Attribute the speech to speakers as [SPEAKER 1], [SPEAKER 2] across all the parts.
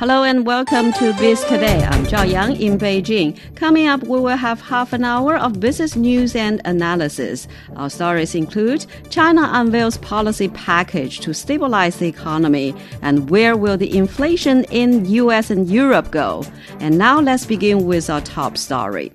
[SPEAKER 1] Hello and welcome to Biz Today. I'm Zhao Yang in Beijing. Coming up, we will have half an hour of business news and analysis. Our stories include China unveils policy package to stabilize the economy, and where will the inflation in US and Europe go? And now let's begin with our top story.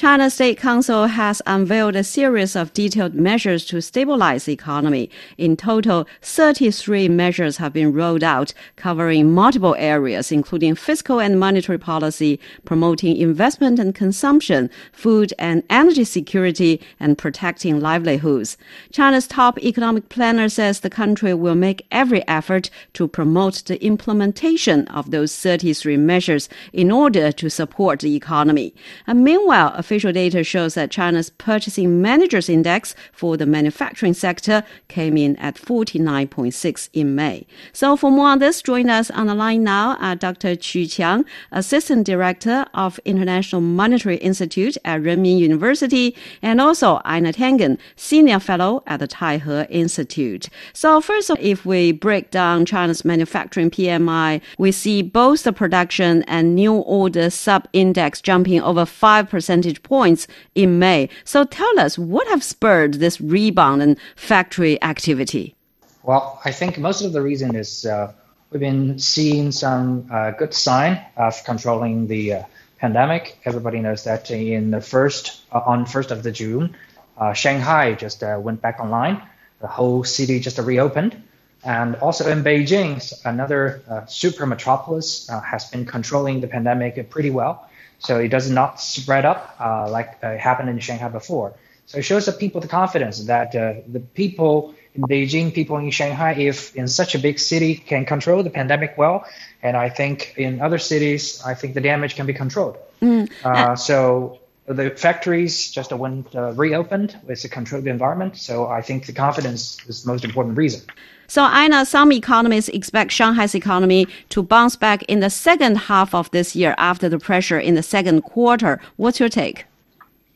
[SPEAKER 1] China State Council has unveiled a series of detailed measures to stabilize the economy. In total, 33 measures have been rolled out, covering multiple areas, including fiscal and monetary policy, promoting investment and consumption, food and energy security, and protecting livelihoods. China's top economic planner says the country will make every effort to promote the implementation of those 33 measures in order to support the economy. And meanwhile, official data shows that China's purchasing managers index for the manufacturing sector came in at 49.6 in May. So for more on this, join us on the line now are Dr. Qu Qiang, Assistant Director of International Monetary Institute at Renmin University, and also Einar Tangen, Senior Fellow at the Taihe Institute. So first, if we break down China's manufacturing PMI, we see both the production and new order sub-index jumping over 5 percentage percentage points in May. So tell us, what have spurred this rebound in factory activity?
[SPEAKER 2] Well, I think most of the reason is uh, we've been seeing some uh, good sign of controlling the uh, pandemic. Everybody knows that in the first uh, on first of the June, uh, Shanghai just uh, went back online. The whole city just reopened. And also in Beijing, another super metropolis has been controlling the pandemic pretty well. So it does not spread up uh, like uh, happened in Shanghai before. So it shows the people the confidence that uh, the people in Beijing, people in Shanghai, if in such a big city can control the pandemic well, and I think in other cities, I think the damage can be controlled. Mm. Uh, so the factories just went uh, reopened with a controlled environment. So I think the confidence is the most important reason.
[SPEAKER 1] So I know some economists expect Shanghai's economy to bounce back in the second half of this year after the pressure in the second quarter. What's your take?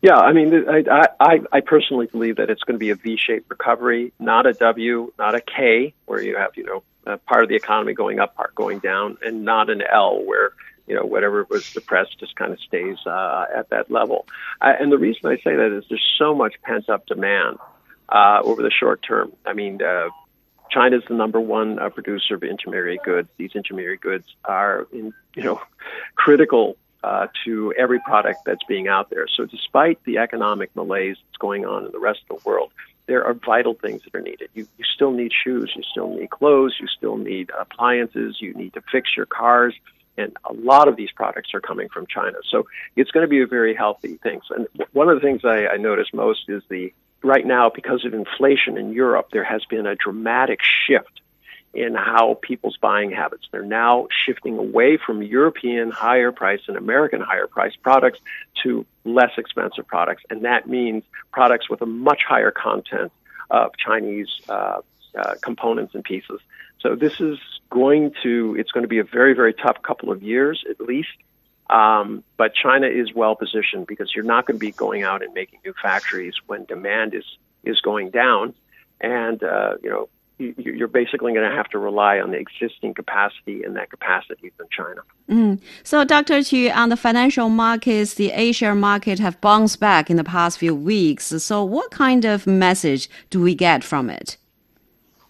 [SPEAKER 3] Yeah, I mean, I, I, I personally believe that it's going to be a V-shaped recovery, not a W, not a K, where you have, you know, part of the economy going up, part going down, and not an L, where you know whatever was depressed just kind of stays uh, at that level. I, and the reason I say that is there's so much pent up demand uh, over the short term. I mean, uh, China is the number one uh, producer of intermediate goods. These intermediate goods are, in, you know, critical uh, to every product that's being out there. So, despite the economic malaise that's going on in the rest of the world, there are vital things that are needed. You, you still need shoes, you still need clothes, you still need appliances, you need to fix your cars, and a lot of these products are coming from China. So, it's going to be a very healthy thing. And one of the things I, I notice most is the right now, because of inflation in Europe, there has been a dramatic shift in how people's buying habits. They're now shifting away from European higher price and American higher price products to less expensive products. And that means products with a much higher content of Chinese uh, uh, components and pieces. So this is going to, it's going to be a very, very tough couple of years at least um, but China is well positioned because you're not going to be going out and making new factories when demand is is going down, and uh, you know you're basically going to have to rely on the existing capacity, and that capacity from China.
[SPEAKER 1] Mm. So, Dr. Qu, on the financial markets, the Asia market have bounced back in the past few weeks. So, what kind of message do we get from it?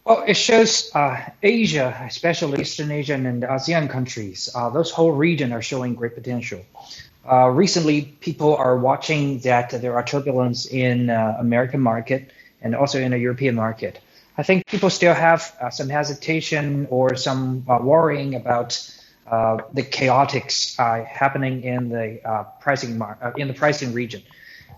[SPEAKER 2] Well, it shows uh, Asia, especially Eastern Asia and ASEAN countries, uh, those whole region are showing great potential. Uh, recently, people are watching that there are turbulence in uh, American market and also in the European market. I think people still have uh, some hesitation or some uh, worrying about the chaotics happening in the pricing mar- in the pricing region.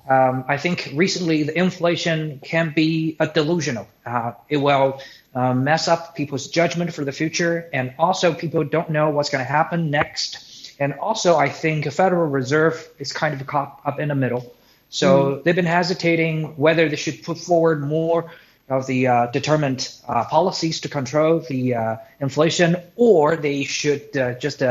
[SPEAKER 2] Um, I think recently the inflation can be a delusional. Uh, it will uh, mess up people's judgment for the future, and also people don't know what's going to happen next. And also, I think the Federal Reserve is kind of caught up in the middle. So mm. they've been hesitating whether they should put forward more of the uh, determined uh, policies to control the uh, inflation, or they should uh, just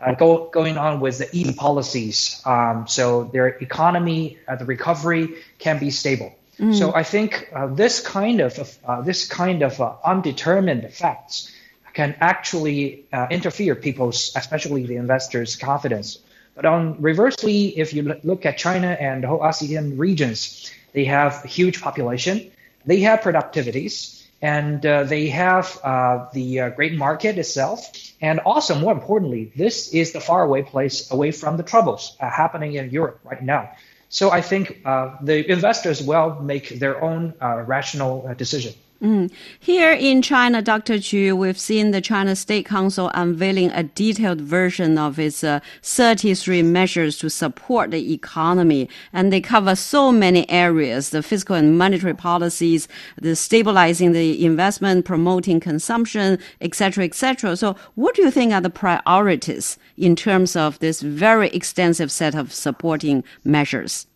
[SPEAKER 2] uh, go, going on with the easy policies, um, so their economy, uh, the recovery can be stable. Mm. So I think uh, this kind of uh, this kind of uh, undetermined effects can actually uh, interfere people's, especially the investors' confidence. But on reversely, if you look at China and the whole ASEAN regions, they have a huge population, they have productivities, and uh, they have uh, the uh, great market itself. And also, more importantly, this is the faraway place away from the troubles uh, happening in Europe right now. So I think uh, the investors will make their own uh, rational decision.
[SPEAKER 1] Mm. Here in China, Dr. Qu, we've seen the China State Council unveiling a detailed version of its uh, 33 measures to support the economy. And they cover so many areas, the fiscal and monetary policies, the stabilizing the investment, promoting consumption, etc., etc. So what do you think are the priorities in terms of this very extensive set of supporting measures?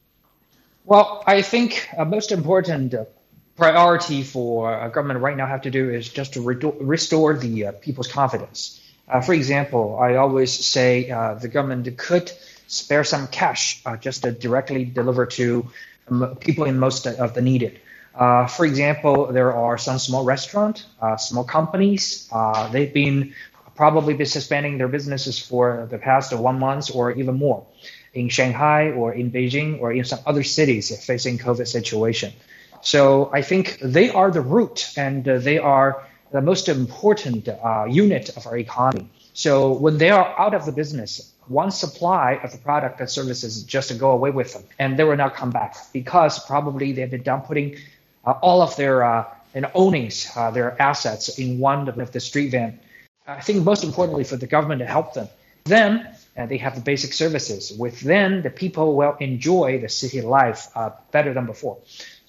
[SPEAKER 2] Well, I think uh, most important uh, priority for a government right now have to do is just to re- restore the uh, people's confidence. Uh, for example, I always say uh, the government could spare some cash uh, just to directly deliver to um, people in most of the needed. Uh, for example, there are some small restaurants, uh, small companies. they've been probably been suspending their businesses for the past one month or even more in Shanghai or in Beijing or in some other cities facing COVID situation. So I think they are the root and uh, they are the most important uh, unit of our economy. So when they are out of the business, one supply of the product and services just go away with them, and they will not come back because probably they've been done putting uh, all of their uh, know, ownings, uh, their assets in one of the street van. I think most importantly for the government to help them. Then they have the basic services. With them, the people will enjoy the city life uh, better than before.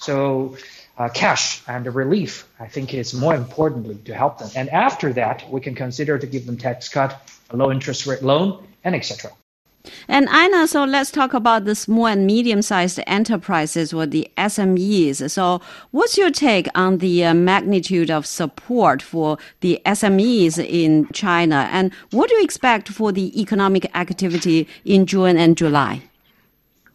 [SPEAKER 2] So uh, cash and relief, I think, it's more importantly to help them. And after that, we can consider to give them tax cut, a low interest rate loan, and etc.
[SPEAKER 1] And Einar, so let's talk about the small and medium-sized enterprises or the SMEs. So what's your take on the uh, magnitude of support for the SMEs in China? And what do you expect for the economic activity in June and July?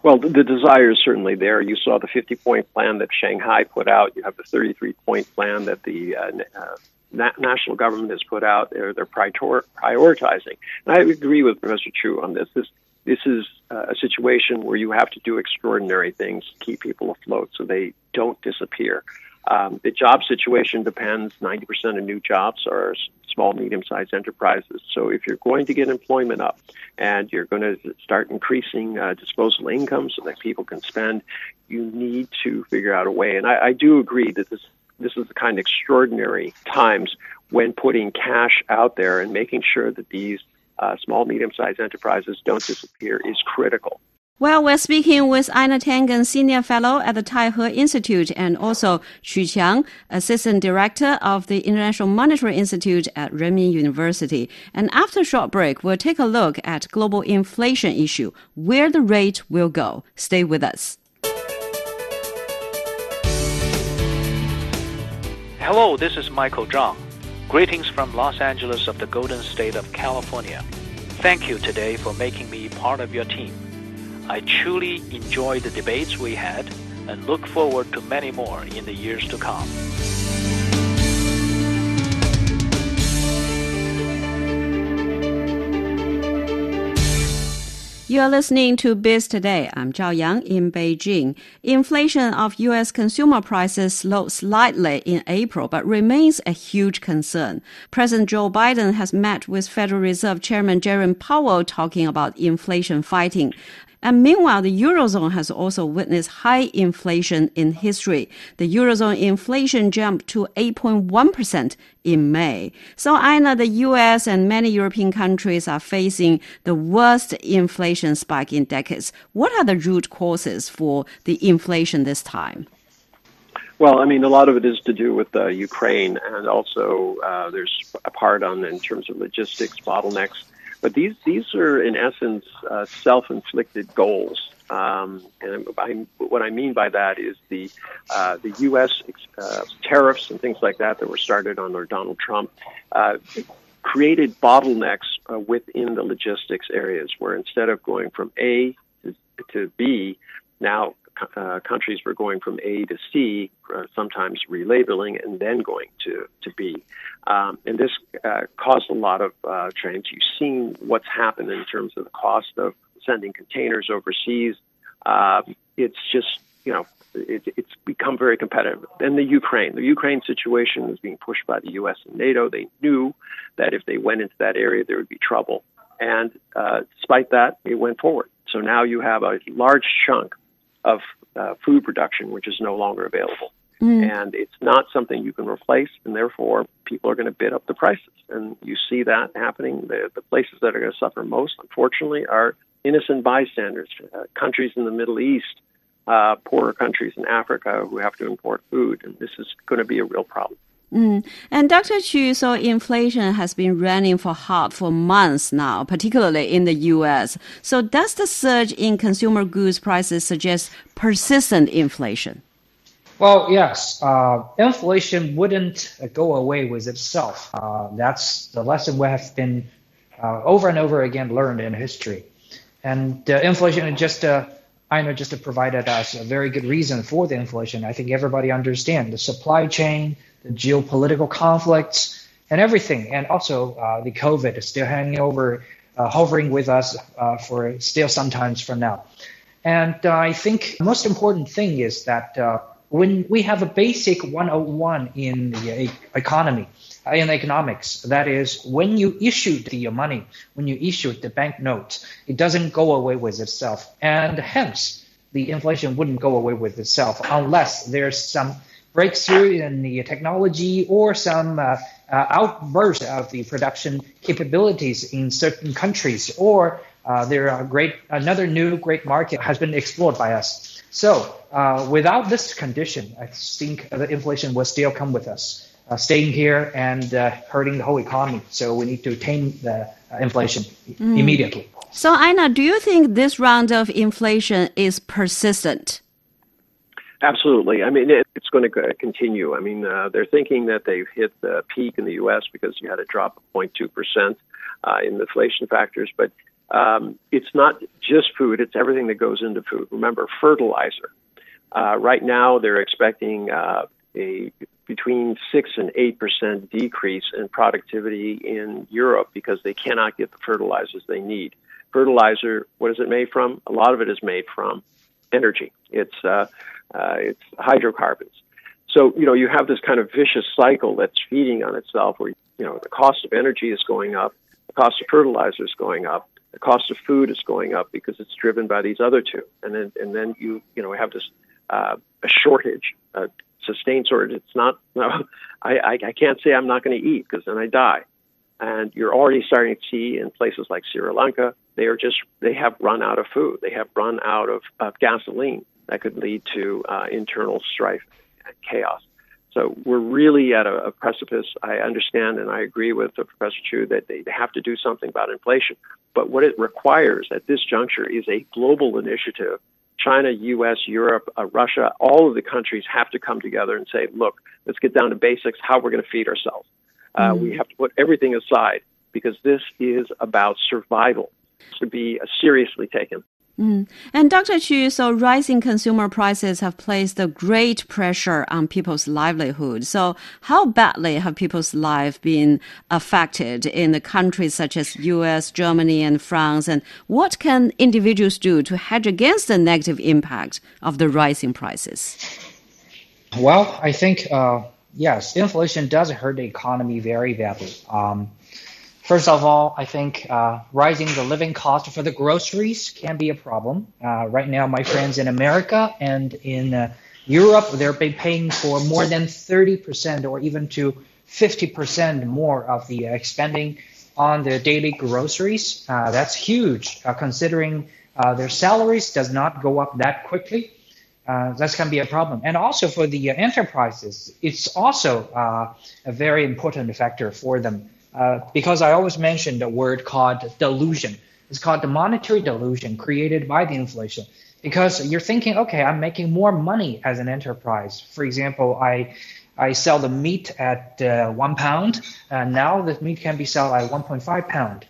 [SPEAKER 3] Well, the, the desire is certainly there. You saw the 50 point plan that Shanghai put out. You have the 33 point plan that the uh, uh, na- national government has put out. They're, they're prior- prioritizing. And I agree with Professor Qu on this. This, this is uh, a situation where you have to do extraordinary things to keep people afloat so they don't disappear. Um, the job situation depends. 90% of new jobs are small, medium sized enterprises. So if you're going to get employment up and you're going to start increasing uh, disposable income so that people can spend, you need to figure out a way. And I, I do agree that this this is the kind of extraordinary times when putting cash out there and making sure that these uh, small, medium sized enterprises don't disappear is critical.
[SPEAKER 1] Well, we're speaking with Einar Tangen, Senior Fellow at the Taihe Institute, and also Qu Qiang, Assistant Director of the International Monetary Institute at Renmin University. And after a short break, we'll take a look at global inflation issue, where the rate will go. Stay with us.
[SPEAKER 4] Hello, this is Michael Zhang. Greetings from Los Angeles of the Golden State of California. Thank you today for making me part of your team. I truly enjoyed the debates we had and look forward to many more in the years to come.
[SPEAKER 1] You are listening to Biz Today. I'm Zhao Yang in Beijing. Inflation of U.S. consumer prices slowed slightly in April, but remains a huge concern. President Joe Biden has met with Federal Reserve Chairman Jerome Powell talking about inflation fighting. And meanwhile, the Eurozone has also witnessed high inflation in history. The Eurozone inflation jumped to 8.1% in May. So, Einar, the US and many European countries are facing the worst inflation spike in decades. What are the root causes for the inflation this time?
[SPEAKER 3] Well, I mean, a lot of it is to do with uh, Ukraine, and also uh, there's a part on in terms of logistics bottlenecks. But these these are in essence uh, self-inflicted goals. Um, and what I mean by that is the uh, the U.S. Uh, tariffs and things like that that were started under Donald Trump uh, created bottlenecks uh, within the logistics areas where instead of going from A to, to B, now uh, countries were going from A to C, uh, sometimes relabeling and then going to, to B. Um, and this uh, caused a lot of uh, trains. You've seen what's happened in terms of the cost of sending containers overseas. Um, it's just, you know, it, it's become very competitive. Then the Ukraine. The Ukraine situation was being pushed by the U.S. and NATO. They knew that if they went into that area, there would be trouble. And uh, despite that, they went forward. So now you have a large chunk of uh, food production which is no longer available. Mm. And it's not something you can replace, and therefore people are going to bid up the prices. And you see that happening. The, the places that are going to suffer most, unfortunately, are innocent bystanders, uh, countries in the Middle East, uh, poorer countries in Africa who have to import food. And this is going to be a real problem.
[SPEAKER 1] Mm. And Dr. Qu, so inflation has been running for hot for months now, particularly in the U.S. So does the surge in consumer goods prices suggest persistent inflation?
[SPEAKER 2] Well, yes. Uh, inflation wouldn't go away with itself. Uh, that's the lesson we have been uh, over and over again learned in history. And inflation is just a I know just provided us a very good reason for the inflation. I think everybody understands the supply chain, the geopolitical conflicts, and everything. And also uh, the COVID is still hanging over, uh, hovering with us uh, for still sometimes from now. And uh, I think the most important thing is that uh, when we have a basic 101 in the economy, in economics, that is, when you issue the money, when you issue the banknote, it doesn't go away with itself. And hence, the inflation wouldn't go away with itself unless there's some breakthrough in the technology or some uh, uh, outburst of the production capabilities in certain countries, or uh, there are great another new great market has been explored by us. So uh, without this condition, I think the inflation will still come with us, uh, staying here and uh, hurting the whole economy. So we need to tame the inflation mm. immediately.
[SPEAKER 1] So Einar, do you think this round of inflation is persistent?
[SPEAKER 3] Absolutely. I mean, it, it's going to continue. I mean, uh, they're thinking that they've hit the peak in the U.S. because you had a drop of 0.2 percent uh, in the inflation factors, but um, it's not just food; it's everything that goes into food. Remember, fertilizer. Uh, right now, they're expecting uh, a between six and eight percent decrease in productivity in Europe because they cannot get the fertilizers they need. Fertilizer, what is it made from? A lot of it is made from energy. It's uh, uh, it's hydrocarbons. So, you know, you have this kind of vicious cycle that's feeding on itself where, you know, the cost of energy is going up, the cost of fertilizer is going up, the cost of food is going up because it's driven by these other two. And then, and then you, you know, have this, uh, a shortage, a sustained shortage. It's not, no, I, I, I can't say I'm not going to eat because then I die. And you're already starting to see in places like Sri Lanka, they are just, they have run out of food. They have run out of, of gasoline that could lead to uh, internal strife and chaos. So we're really at a, a, precipice. I understand and I agree with Professor Qu that they have to do something about inflation. But what it requires at this juncture is a global initiative. China, U.S., Europe, uh, Russia, all of the countries have to come together and say, look, let's get down to basics, how we're going to feed ourselves. Uh, mm-hmm. We have to put everything aside because this is about survival to be uh, seriously taken.
[SPEAKER 1] Mm. And Dr. Qu, so rising consumer prices have placed a great pressure on people's livelihood. So how badly have people's lives been affected in the countries such as US, Germany, and France? And what can individuals do to hedge against the negative impact of the rising prices?
[SPEAKER 2] Well, I think, uh, yes, inflation does hurt the economy very badly. Um, First of all, I think uh, rising the living cost for the groceries can be a problem. Uh, right now, my friends in America and in uh, Europe, they're paying for more than 30% or even to 50% more of the expending on their daily groceries. Uh, that's huge, uh, considering uh, their salaries does not go up that quickly. that's going to be a problem. And also for the enterprises, it's also a very important factor for them. Uh, because I always mention the word called delusion. It's called the monetary delusion created by the inflation. Because you're thinking, okay, I'm making more money as an enterprise. For example, I I sell the meat at uh, one pound, and now the meat can be sold at 1.5 pound.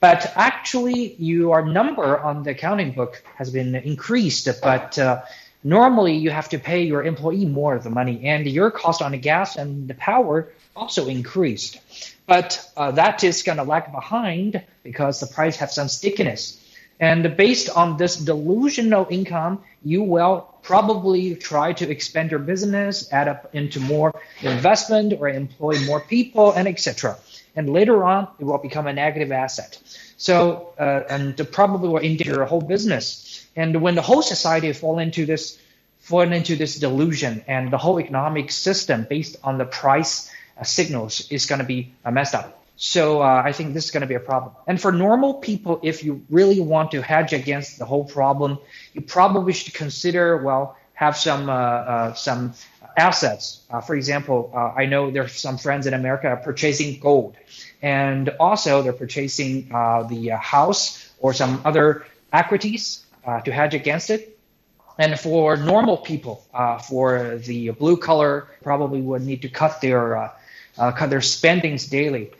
[SPEAKER 2] But actually, your number on the accounting book has been increased, but uh, normally you have to pay your employee more of the money, and your cost on the gas and the power also increased. But uh, that is going to lag behind because the price has some stickiness. And based on this delusional income, you will probably try to expand your business, add up into more investment or employ more people and etc. And later on, it will become a negative asset. So, uh, and probably will endanger your whole business. And when the whole society fall into this, fall into this delusion and the whole economic system based on the price uh, signals is going to be uh, messed up. So uh, I think this is going to be a problem. And for normal people, if you really want to hedge against the whole problem, you probably should consider well have some uh, uh, some assets. Uh, for example, I know there's some friends in America purchasing gold, and also they're purchasing the house or some other equities Uh, to hedge against it. And for normal people, uh, for the blue collar, probably would need to cut their uh, cut their spendings daily.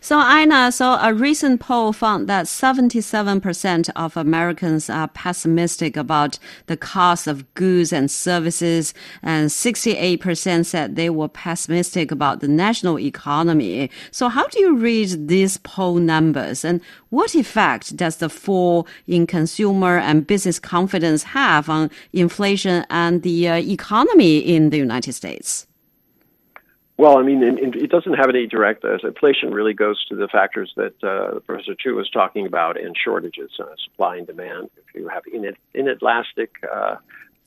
[SPEAKER 1] So, Einar, so a recent poll found that 77% of Americans are pessimistic about the cost of goods and services, and 68% said they were pessimistic about the national economy. So, how do you read these poll numbers, and what effect does the fall in consumer and business confidence have on inflation and the uh, economy in the United States?
[SPEAKER 3] Well, I mean, it doesn't have any direct. Uh, inflation really goes to the factors that uh, Professor Qu was talking about in shortages, uh, supply and demand. If you have in inelastic uh,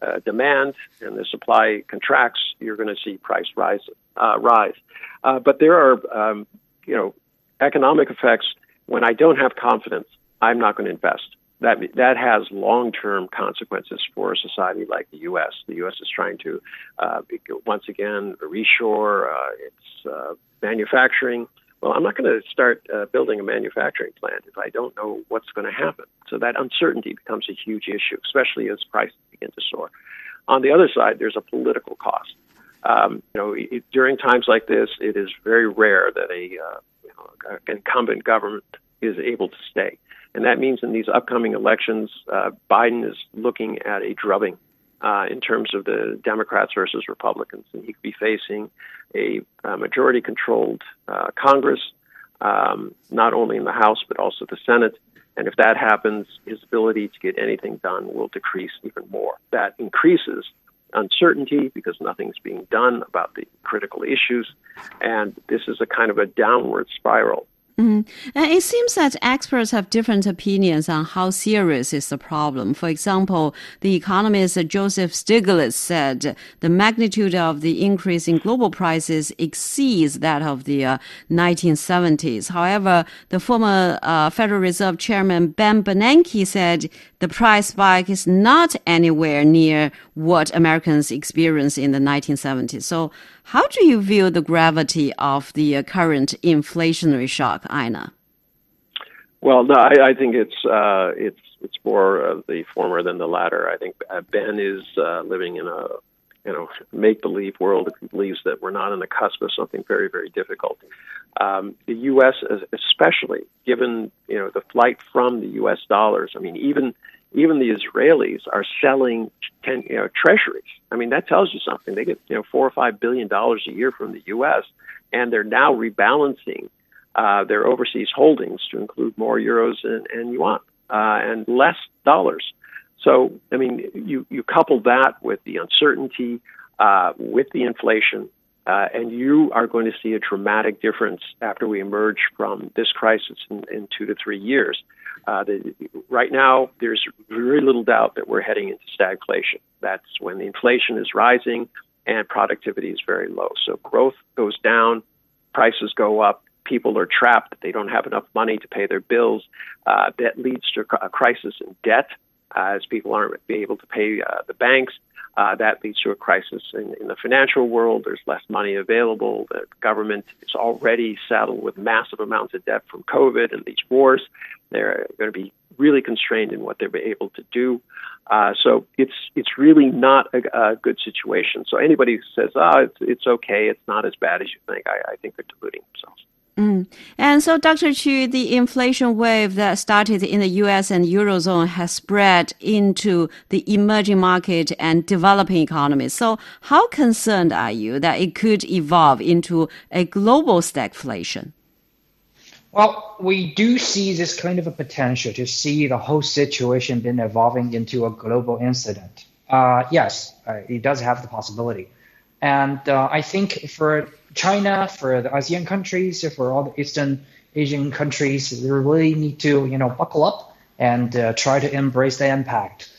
[SPEAKER 3] uh, demand and the supply contracts, you're going to see price rise. Uh, rise. but there are, um, you know, economic effects. When I don't have confidence, I'm not going to invest that that has long-term consequences for a society like the U.S. The U.S. is trying to uh, once again reshore uh, its uh, manufacturing. Well, I'm not going to start uh, building a manufacturing plant if I don't know what's going to happen. So that uncertainty becomes a huge issue, especially as prices begin to soar. On the other side, there's a political cost. Um, you know, it, during times like this, it is very rare that a uh, you know, incumbent government is able to stay. And that means in these upcoming elections, uh, Biden is looking at a drubbing uh, in terms of the Democrats versus Republicans. And he could be facing a, a majority controlled uh, Congress, um, not only in the House, but also the Senate. And if that happens, his ability to get anything done will decrease even more. That increases uncertainty because nothing's being done about the critical issues. And this is a kind of a downward spiral
[SPEAKER 1] Mm. It seems that experts have different opinions on how serious is the problem. For example, the economist Joseph Stiglitz said the magnitude of the increase in global prices exceeds that of the uh, 1970s. However, the former uh, Federal Reserve Chairman Ben Bernanke said the price spike is not anywhere near what Americans experienced in the 1970s. So, how do you view the gravity of the uh, current inflationary shock, Einar?
[SPEAKER 3] Well, no, I, I think it's uh, it's it's more of the former than the latter. I think uh, Ben is uh, living in a you know make believe world believes that we're not on the cusp of something very very difficult. Um, the U.S. especially given you know the flight from the U.S. dollars. I mean even even the Israelis are selling ten, you know, treasuries. I mean, that tells you something. They get you know four or five billion dollars a year from the U.S. and they're now rebalancing uh, their overseas holdings to include more euros and, and yuan uh, and less dollars. So, I mean, you you couple that with the uncertainty, uh, with the inflation, uh, and you are going to see a dramatic difference after we emerge from this crisis in, in two to three years. Uh, the, right now, there's very little doubt that we're heading into stagflation. That's when the inflation is rising and productivity is very low. So growth goes down, prices go up, people are trapped. They don't have enough money to pay their bills. Uh, that leads to a crisis in debt as people aren't able to pay uh, the banks. Uh, that leads to a crisis in, in, the financial world. There's less money available. The government is already saddled with massive amounts of debt from COVID and these wars. They're going to be really constrained in what they're able to do. Uh, so it's it's really not a, a, good situation. So anybody who says, "Ah, oh, it's it's okay, it's not as bad as you think," I, I think they're deluding themselves.
[SPEAKER 1] Mm. And so, Dr. Qu, the inflation wave that started in the U.S. and Eurozone has spread into the emerging market and developing economies. So, how concerned are you that it could evolve into a global stagflation?
[SPEAKER 2] Well, we do see this kind of a potential to see the whole situation been evolving into a global incident. Uh, yes, uh, it does have the possibility. And uh, I think for China, for the ASEAN countries, for all the Eastern Asian countries, they really need to, you know, buckle up and uh, try to embrace the impact.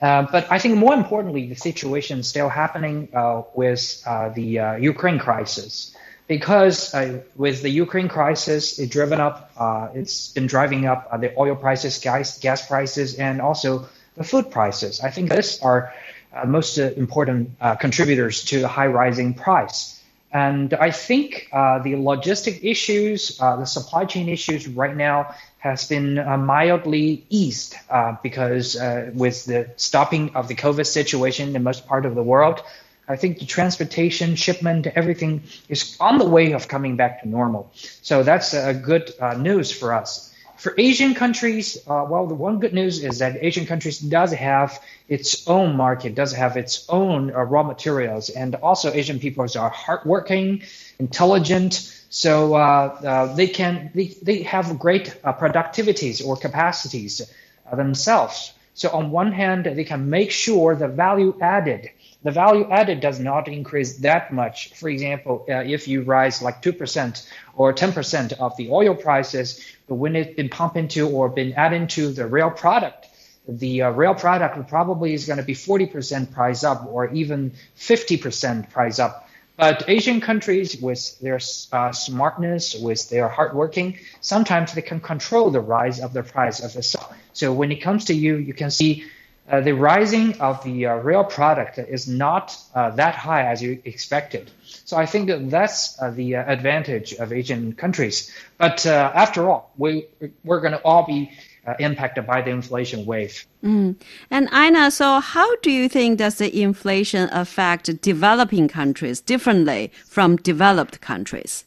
[SPEAKER 2] Uh, but I think more importantly, the situation is still happening uh, with the Ukraine crisis because uh, with the Ukraine crisis, it driven up, uh, it's been driving up uh, the oil prices, gas, gas prices, and also the food prices. I think these are uh, most uh, important uh, contributors to the high rising price. And I think the logistic issues, the supply chain issues right now has been mildly eased because with the stopping of the COVID situation in most part of the world, I think the transportation, shipment, everything is on the way of coming back to normal. So that's a good uh, news for us. For Asian countries, uh, well, the one good news is that Asian countries does have its own market, does have its own uh, raw materials, and also Asian peoples are hardworking, intelligent, so uh, uh, they can they, they have great uh, productivities or capacities themselves. So on one hand, they can make sure the value added the value added does not increase that much. For example, uh, if you rise like 2% or 10% of the oil prices, but when it's been pumped into or been added into the real product, the uh, real product probably is going to be 40% price up or even 50% price up. But Asian countries, with their uh, smartness, with their hardworking, sometimes they can control the rise of the price of the stock. So when it comes to you, you can see uh, the rising of the uh, real product is not uh, that high as you expected. So I think that that's uh, the uh, advantage of Asian countries. But uh, after all, we we're going to all be impacted by the inflation wave.
[SPEAKER 1] Mm. And Einar, so how do you think does the inflation affect developing countries differently from developed countries?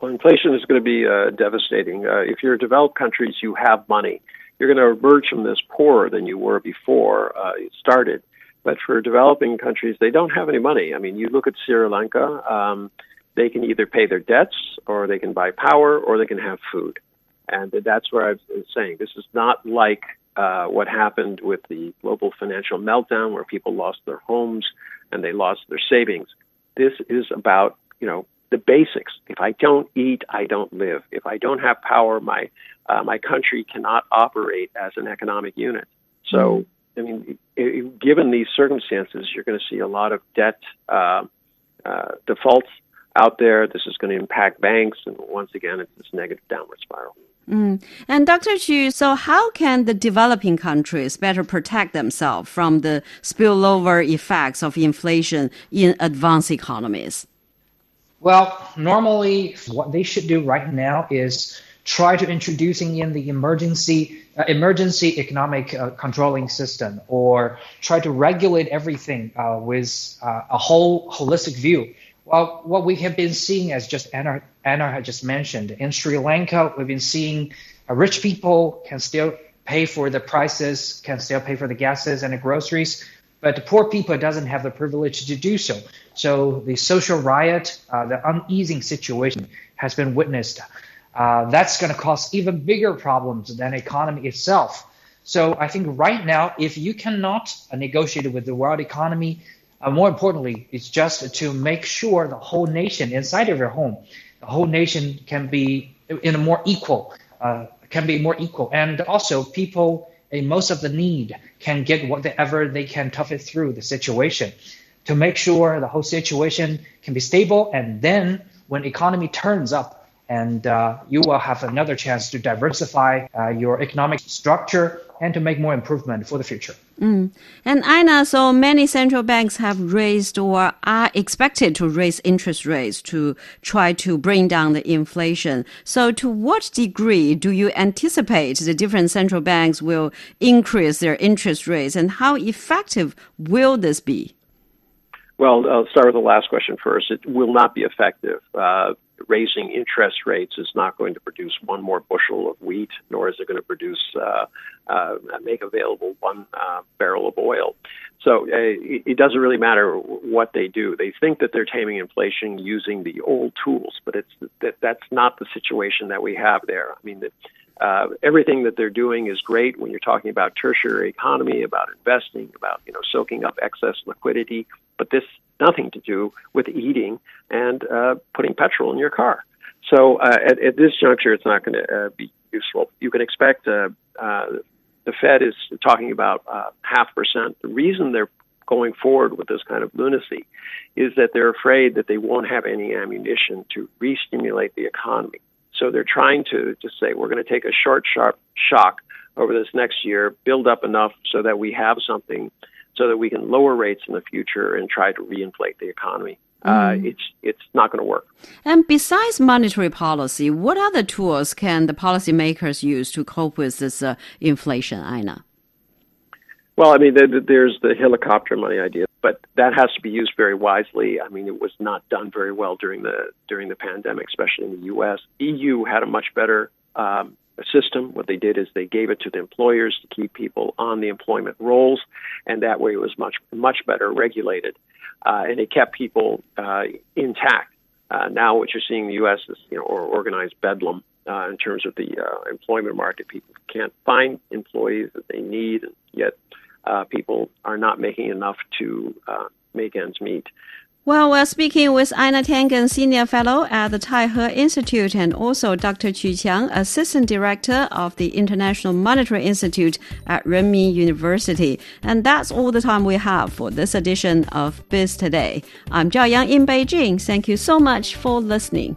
[SPEAKER 3] Well, inflation is going to be devastating. if you're developed countries, you have money you're going to emerge from this poorer than you were before uh, it started. But for developing countries, they don't have any money. I mean, you look at Sri Lanka, um, they can either pay their debts, or they can buy power, or they can have food. And that's where I was saying this is not like uh, what happened with the global financial meltdown, where people lost their homes and they lost their savings. This is about you know the basics. If I don't eat, I don't live. If I don't have power, my uh, my country cannot operate as an economic unit. So, I mean, it, given these circumstances, you're going to see a lot of debt uh, uh, defaults out there. This is going to impact banks, and once again, it's this negative downward spiral.
[SPEAKER 1] Mm. And Dr. Qu, so how can the developing countries better protect themselves from the spillover effects of inflation in advanced economies?
[SPEAKER 2] Well, normally, what they should do right now is try to introducing in the emergency uh, emergency economic uh, controlling system or try to regulate everything uh, with uh, a whole holistic view. Well, what we have been seeing, as just Anna, Anna had just mentioned, in Sri Lanka, we've been seeing uh, rich people can still pay for the prices, can still pay for the gases and the groceries, but the poor people doesn't have the privilege to do so. So the social riot, uh, the uneasing situation has been witnessed uh, that's going to cause even bigger problems than economy itself. So I think right now, if you cannot negotiate with the world economy, uh, more importantly, it's just to make sure the whole nation inside of your home, the whole nation can be in a more equal, uh, can be more equal, and also people in most of the need can get whatever they can tough it through the situation to make sure the whole situation can be stable, and then when economy turns up, and uh, you will have another chance to diversify uh, your economic structure and to make more improvement for the future.
[SPEAKER 1] Mm. And Einar, so many central banks have raised or are expected to raise interest rates to try to bring down the inflation. So to what degree do you anticipate the different central banks will increase their interest rates and how effective will this be?
[SPEAKER 3] Well, I'll start with the last question first. It will not be effective. Uh, raising interest rates is not going to produce one more bushel of wheat, nor is it going to produce uh, uh, make available one uh, barrel of oil. So uh, it doesn't really matter what they do. They think that they're taming inflation using the old tools, but it's that that's not the situation that we have there. I mean, the, uh, everything that they're doing is great when you're talking about tertiary economy, about investing, about you know soaking up excess liquidity. But this nothing to do with eating and uh, putting petrol in your car. So uh, at, at this juncture, it's not going to uh, be useful. You can expect uh, uh, the Fed is talking about uh, half percent. The reason they're going forward with this kind of lunacy is that they're afraid that they won't have any ammunition to re-stimulate the economy. So they're trying to just say we're going to take a short, sharp shock over this next year, build up enough so that we have something so that we can lower rates in the future and try to reinflate the economy. Uh, mm. Uh, it's it's not going to work.
[SPEAKER 1] And besides monetary policy, what other tools can the policymakers use to cope with this uh, inflation, Einar?
[SPEAKER 3] Well, I mean, there's the helicopter money idea, but that has to be used very wisely. I mean, it was not done very well during the during the pandemic, especially in the U.S. EU had a much better um, system. What they did is they gave it to the employers to keep people on the employment rolls, and that way it was much much better regulated, uh, and it kept people uh, intact. Uh, now, what you're seeing in the U.S. is you know or organized bedlam uh, in terms of the uh, employment market. People can't find employees that they need, and yet Uh, people are not making enough to uh, make ends meet.
[SPEAKER 1] Well, we're speaking with Einar Tangen, Senior Fellow at the Taihe Institute, and also Dr. Qu Qiang, Assistant Director of the International Monetary Institute at Renmin University. And that's all the time we have for this edition of Biz Today. I'm Zhao Yang in Beijing. Thank you so much for listening.